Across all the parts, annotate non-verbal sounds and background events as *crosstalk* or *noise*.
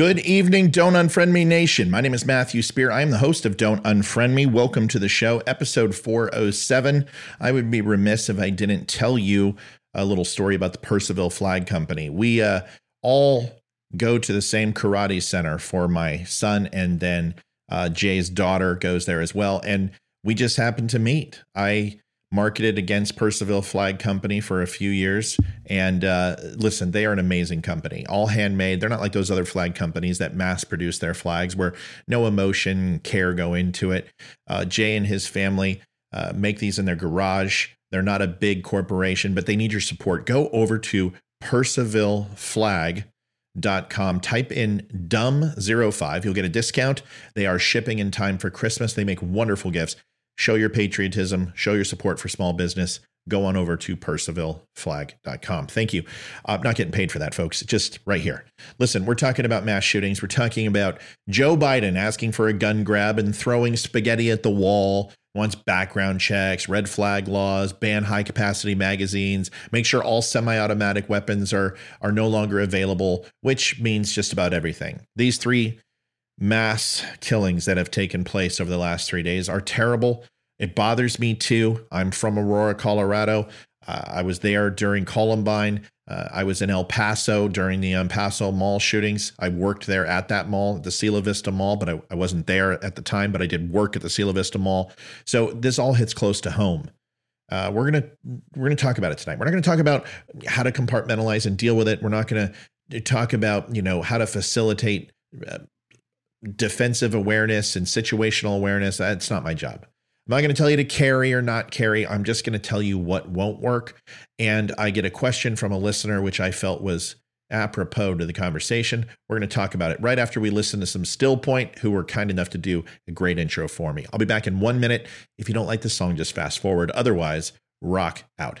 Good evening, Don't Unfriend Me Nation. My name is Matthew Spear. I am the host of Don't Unfriend Me. Welcome to the show, episode 407. I would be remiss if I didn't tell you a little story about the Purcellville Flag Company. We uh, all go to the same karate center for my son, and then uh, Jay's daughter goes there as well. And we just happened to meet. I marketed against Purcellville Flag Company for a few years. And uh, listen, they are an amazing company, all handmade. They're not like those other flag companies that mass produce their flags where no emotion, care go into it. Uh, Jay and his family uh, make these in their garage. They're not a big corporation, but they need your support. Go over to PurcellvilleFlag.com. Type in dumb05. You'll get a discount. They are shipping in time for Christmas. They make wonderful gifts show your patriotism, show your support for small business, go on over to purcellvilleflag.com. Thank you. I'm not getting paid for that, folks. Just right here. Listen, we're talking about mass shootings. We're talking about Joe Biden asking for a gun grab and throwing spaghetti at the wall. Wants background checks, red flag laws, ban high capacity magazines, make sure all semi automatic weapons are, are no longer available, which means just about everything. These three mass killings that have taken place over the last three days are terrible. It bothers me too. I'm from Aurora, Colorado. Uh, I was there during Columbine. Uh, I was in El Paso during the El Paso mall shootings. I worked there at that mall, the Cielo Vista Mall, but I, I wasn't there at the time, but I did work at the Cielo Vista Mall. So this all hits close to home. Uh, we're gonna we're gonna talk about it tonight. We're not gonna talk about how to compartmentalize and deal with it. We're not gonna talk about you know how to facilitate uh, defensive awareness and situational awareness. That's not my job. I'm not going to tell you to carry or not carry. I'm just going to tell you what won't work. And I get a question from a listener, which I felt was apropos to the conversation. We're going to talk about it right after we listen to some Still Point, who were kind enough to do a great intro for me. I'll be back in one minute. If you don't like the song, just fast forward. Otherwise, rock out.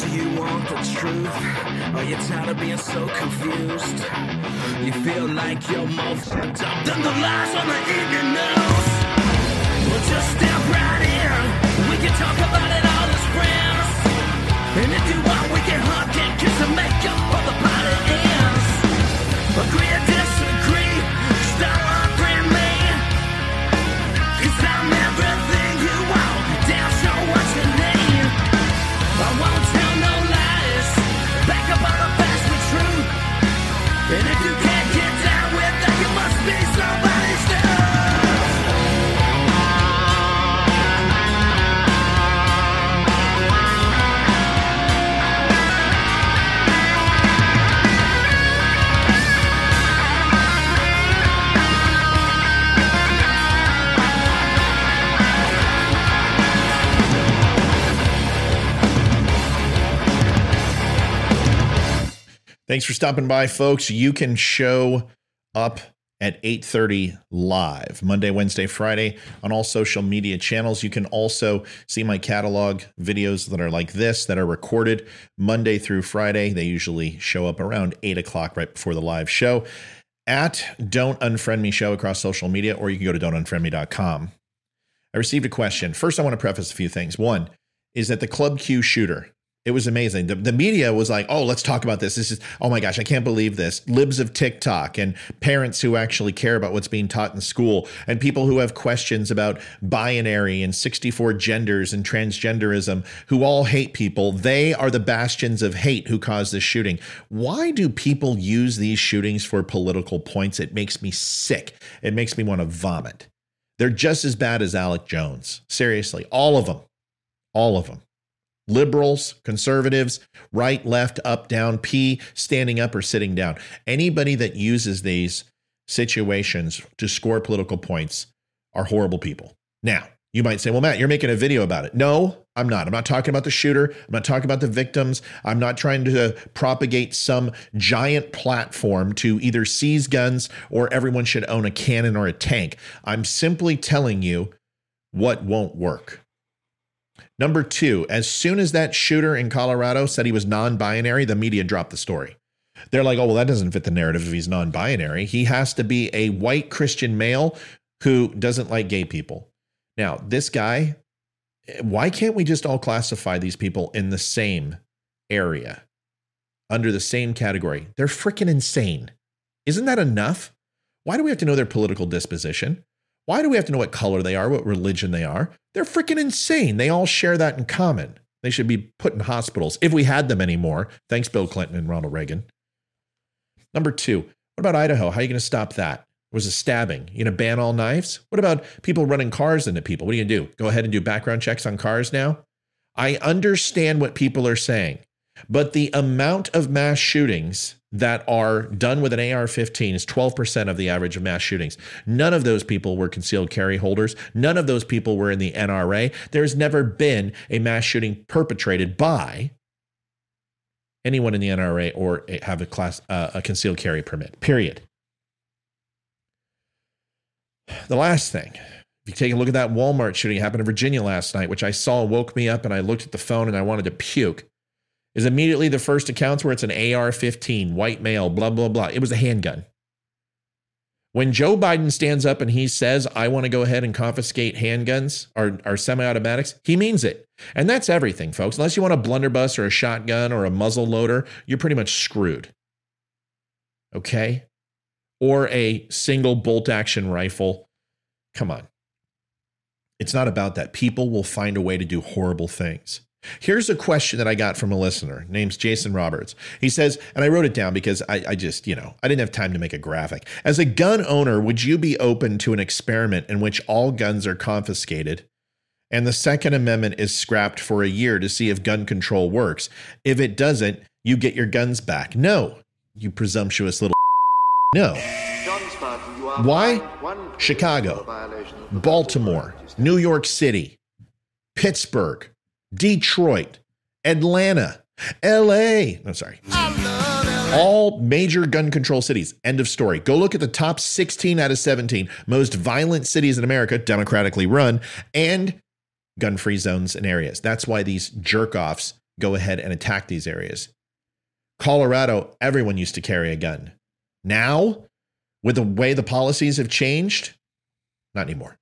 Do you want the truth? Oh, Are you tired of being so confused? You feel like you're more fucked up than the lies on the evening news. Well, just step right in. We can talk about it all as friends. And if you want, we can hug and kiss and make up for the party ends. Agree Thanks for stopping by, folks. You can show up at 8:30 live Monday, Wednesday, Friday on all social media channels. You can also see my catalog videos that are like this that are recorded Monday through Friday. They usually show up around eight o'clock right before the live show at Don't Unfriend Me Show across social media, or you can go to don'tunfriendme.com. I received a question. First, I want to preface a few things. One is that the Club Q shooter, it was amazing. The, the media was like, oh, let's talk about this. This is, oh my gosh, I can't believe this. Libs of TikTok and parents who actually care about what's being taught in school and people who have questions about binary and 64 genders and transgenderism who all hate people. They are the bastions of hate who caused this shooting. Why do people use these shootings for political points? It makes me sick. It makes me want to vomit. They're just as bad as Alex Jones. Seriously, all of them. All of them liberals, conservatives, right, left, up, down, P, standing up or sitting down. Anybody that uses these situations to score political points are horrible people. Now, You might say, well, Matt, you're making a video about it. No, I'm not. I'm not talking about the shooter. I'm not talking about the victims. I'm not trying to propagate some giant platform to either seize guns or everyone should own a cannon or a tank. I'm simply telling you what won't work. Number two, as soon as that shooter in Colorado said he was non binary, the media dropped the story. They're like, oh, well, that doesn't fit the narrative if he's non binary. He has to be a white Christian male who doesn't like gay people. Now, this guy, why can't we just all classify these people in the same area, under the same category? They're freaking insane. Isn't that enough? Why do we have to know their political disposition? Why do we have to know what color they are, what religion they are? They're freaking insane. They all share that in common. They should be put in hospitals if we had them anymore. Thanks, Bill Clinton and Ronald Reagan. Number two, what about Idaho? How are you going to stop that? It was a stabbing. You going to ban all knives? What about people running cars into people? What are you going to do? Go ahead and do background checks on cars now? I understand what people are saying, but the amount of mass shootings that are done with an AR 15 is 12% of the average of mass shootings. None of those people were concealed carry holders. None of those people were in the NRA. There's never been a mass shooting perpetrated by anyone in the NRA or have a class uh, a concealed carry permit. Period. The last thing, if you take a look at that Walmart shooting happened in Virginia last night, which I saw woke me up and I looked at the phone and I wanted to puke, is immediately the first accounts where it's an AR 15, white male, blah, blah, blah. It was a handgun. When Joe Biden stands up and he says, I want to go ahead and confiscate handguns or, or semi automatics, he means it. And that's everything, folks. Unless you want a blunderbuss or a shotgun or a muzzle loader, you're pretty much screwed. Okay? Or a single bolt action rifle. Come on. It's not about that. People will find a way to do horrible things. Here's a question that I got from a listener. Name's Jason Roberts. He says, and I wrote it down because I, I, just, you know, I didn't have time to make a graphic. As a gun owner, would you be open to an experiment in which all guns are confiscated and the Second Amendment is scrapped for a year to see if gun control works? If it doesn't, you get your guns back. No, you presumptuous little. *laughs* No. Why? Chicago, Baltimore, New York City, Pittsburgh, Detroit, Atlanta, LA. I'm sorry. All major gun control cities. End of story. Go look at the top 16 out of 17 most violent cities in America, democratically run, and gun free zones and areas. That's why these jerk offs go ahead and attack these areas. Colorado, everyone used to carry a gun. Now, with the way the policies have changed, not anymore.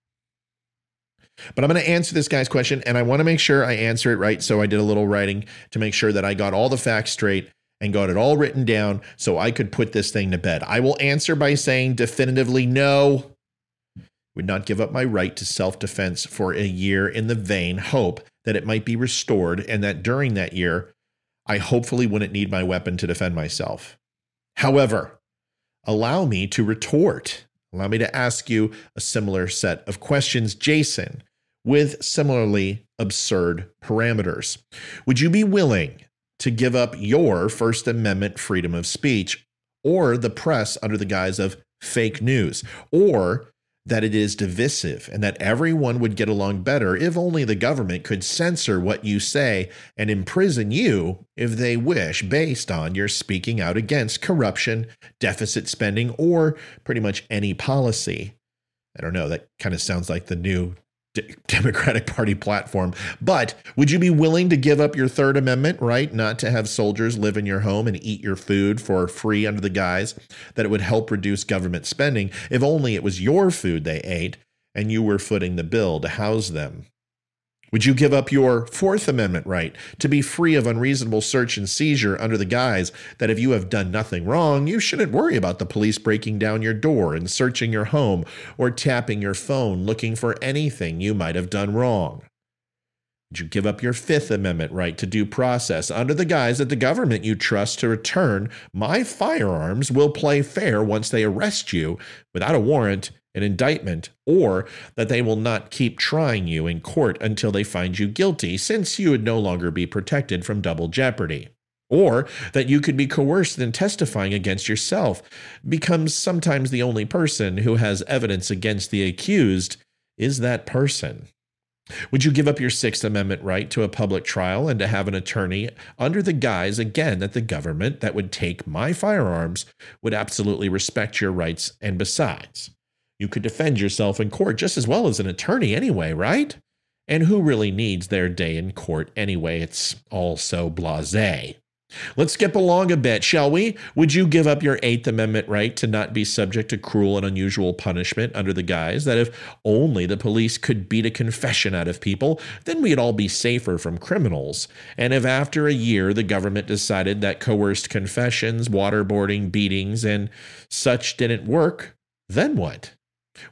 But I'm going to answer this guy's question, and I want to make sure I answer it right. So I did a little writing to make sure that I got all the facts straight and got it all written down so I could put this thing to bed. I will answer by saying definitively no. Would not give up my right to self defense for a year in the vain hope that it might be restored and that during that year, I hopefully wouldn't need my weapon to defend myself. However, allow me to retort. Allow me to ask you a similar set of questions, Jason with similarly absurd parameters. Would you be willing to give up your First Amendment freedom of speech or the press under the guise of fake news or that it is divisive and that everyone would get along better if only the government could censor what you say and imprison you if they wish based on your speaking out against corruption, deficit spending, or pretty much any policy. I don't know, that kind of sounds like the new Democratic Party platform. But would you be willing to give up your Third Amendment right not to have soldiers live in your home and eat your food for free under the guise that it would help reduce government spending if only it was your food they ate and you were footing the bill to house them? Would you give up your Fourth Amendment right to be free of unreasonable search and seizure under the guise that if you have done nothing wrong, you shouldn't worry about the police breaking down your door and searching your home or tapping your phone looking for anything you might have done wrong? Would you give up your Fifth Amendment right to due process under the guise that the government you trust to return my firearms will play fair once they arrest you without a warrant an indictment, or that they will not keep trying you in court until they find you guilty, since you would no longer be protected from double jeopardy. Or that you could be coerced in testifying against yourself, becomes sometimes the only person who has evidence against the accused is that person. Would you give up your Sixth Amendment right to a public trial and to have an attorney under the guise, again, that the government that would take my firearms would absolutely respect your rights? And besides, you could defend yourself in court just as well as an attorney anyway, right? And who really needs their day in court anyway? It's all so blase. Let's skip along a bit, shall we? Would you give up your Eighth Amendment right to not be subject to cruel and unusual punishment under the guise that if only the police could beat a confession out of people, then we'd all be safer from criminals? And if after a year the government decided that coerced confessions, waterboarding, beatings, and such didn't work, then what?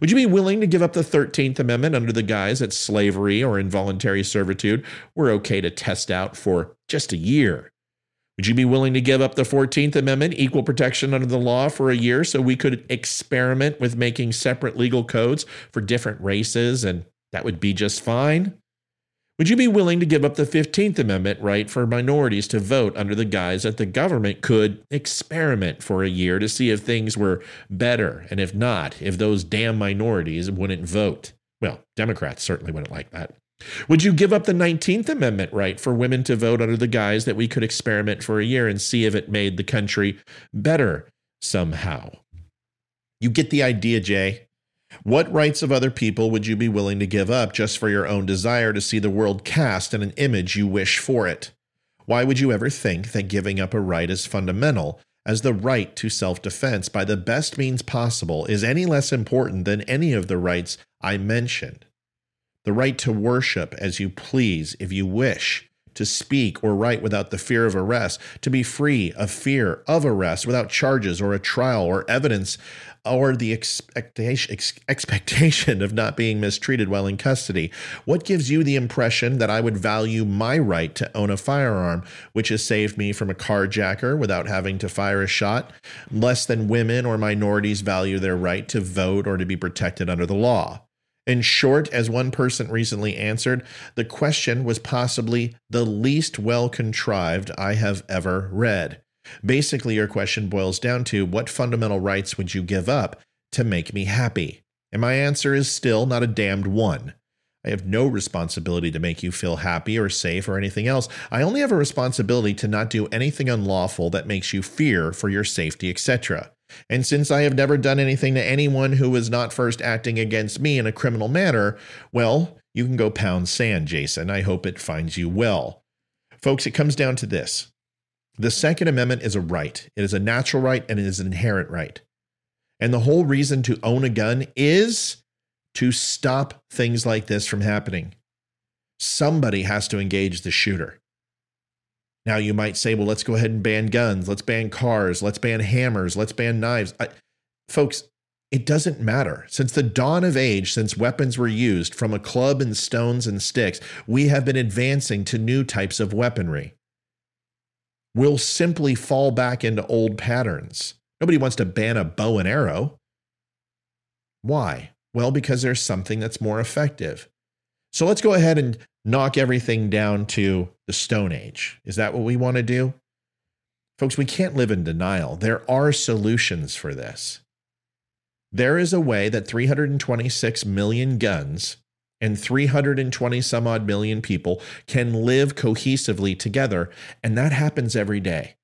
Would you be willing to give up the 13th Amendment under the guise that slavery or involuntary servitude were okay to test out for just a year? Would you be willing to give up the 14th Amendment, equal protection under the law, for a year so we could experiment with making separate legal codes for different races and that would be just fine? Would you be willing to give up the 15th Amendment right for minorities to vote under the guise that the government could experiment for a year to see if things were better? And if not, if those damn minorities wouldn't vote? Well, Democrats certainly wouldn't like that. Would you give up the 19th Amendment right for women to vote under the guise that we could experiment for a year and see if it made the country better somehow? You get the idea, Jay. What rights of other people would you be willing to give up just for your own desire to see the world cast in an image you wish for it? Why would you ever think that giving up a right as fundamental as the right to self defense by the best means possible is any less important than any of the rights I mentioned? the right to worship as you please if you wish, to speak or write without the fear of arrest, to be free of fear of arrest without charges or a trial or evidence or the expectation, expectation of not being mistreated while in custody. What gives you the impression that I would value my right to own a firearm, which has saved me from a carjacker without having to fire a shot, less than women or minorities value their right to vote or to be protected under the law? In short, as one person recently answered, the question was possibly the least well contrived I have ever read. Basically, your question boils down to what fundamental rights would you give up to make me happy? And my answer is still not a damned one. I have no responsibility to make you feel happy or safe or anything else. I only have a responsibility to not do anything unlawful that makes you fear for your safety, etc. And since I have never done anything to anyone who was not first acting against me in a criminal manner, well, you can go pound sand, Jason. I hope it finds you well. Folks, it comes down to this the Second Amendment is a right, it is a natural right, and it is an inherent right. And the whole reason to own a gun is to stop things like this from happening. Somebody has to engage the shooter. Now you might say, well, let's go ahead and ban guns, let's ban cars, let's ban hammers, let's ban knives. I, folks, it doesn't matter. Since the dawn of age, since weapons were used from a club and stones and sticks, we have been advancing to new types of weaponry. We'll simply fall back into old patterns. Nobody wants to ban a bow and arrow. Why? Well, because there's something that's more effective. So let's go ahead and knock everything down to the Stone Age. Is that what we want to do? Folks, we can't live in denial. There are solutions for this. There is a way that 326 million guns and 320 some odd million people can live cohesively together, and that happens every day.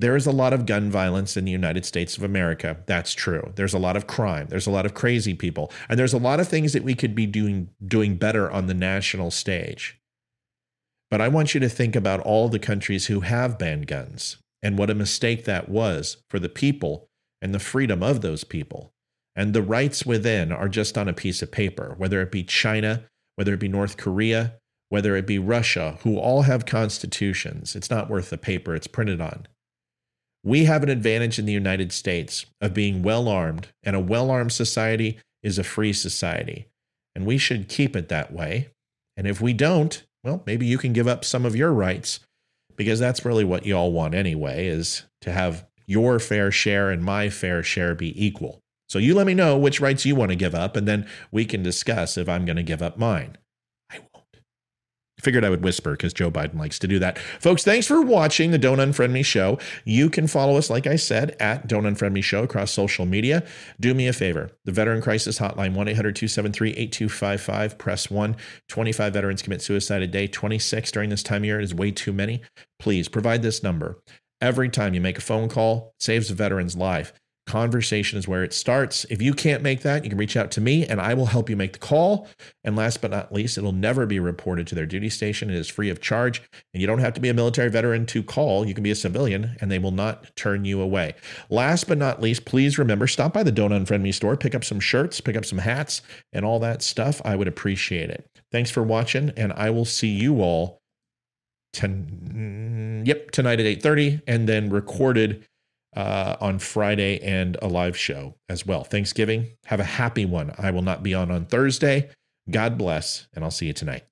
There is a lot of gun violence in the United States of America. That's true. There's a lot of crime. There's a lot of crazy people. And there's a lot of things that we could be doing doing better on the national stage. But I want you to think about all the countries who have banned guns and what a mistake that was for the people and the freedom of those people. And the rights within are just on a piece of paper, whether it be China, whether it be North Korea, whether it be Russia, who all have constitutions. It's not worth the paper it's printed on. We have an advantage in the United States of being well armed, and a well armed society is a free society. And we should keep it that way. And if we don't, well, maybe you can give up some of your rights because that's really what you all want anyway, is to have your fair share and my fair share be equal. So you let me know which rights you want to give up, and then we can discuss if I'm going to give up mine. I won't. Figured I would whisper because Joe Biden likes to do that. Folks, thanks for watching the Don't Unfriend Me Show. You can follow us, like I said, at Don't Unfriend Me Show across social media. Do me a favor the Veteran Crisis Hotline, 1 800 273 8255, press 1. 25 veterans commit suicide a day, 26 during this time of year is way too many. Please provide this number. Every time you make a phone call, saves a veteran's life. Conversation is where it starts. If you can't make that, you can reach out to me and I will help you make the call. And last but not least, it'll never be reported to their duty station. It is free of charge. And you don't have to be a military veteran to call. You can be a civilian and they will not turn you away. Last but not least, please remember stop by the Don't Unfriend Me store, pick up some shirts, pick up some hats, and all that stuff. I would appreciate it. Thanks for watching, and I will see you all. Ten, mm, yep, tonight at 8:30, and then recorded uh, on Friday and a live show as well. Thanksgiving. Have a happy one. I will not be on on Thursday. God bless, and I'll see you tonight.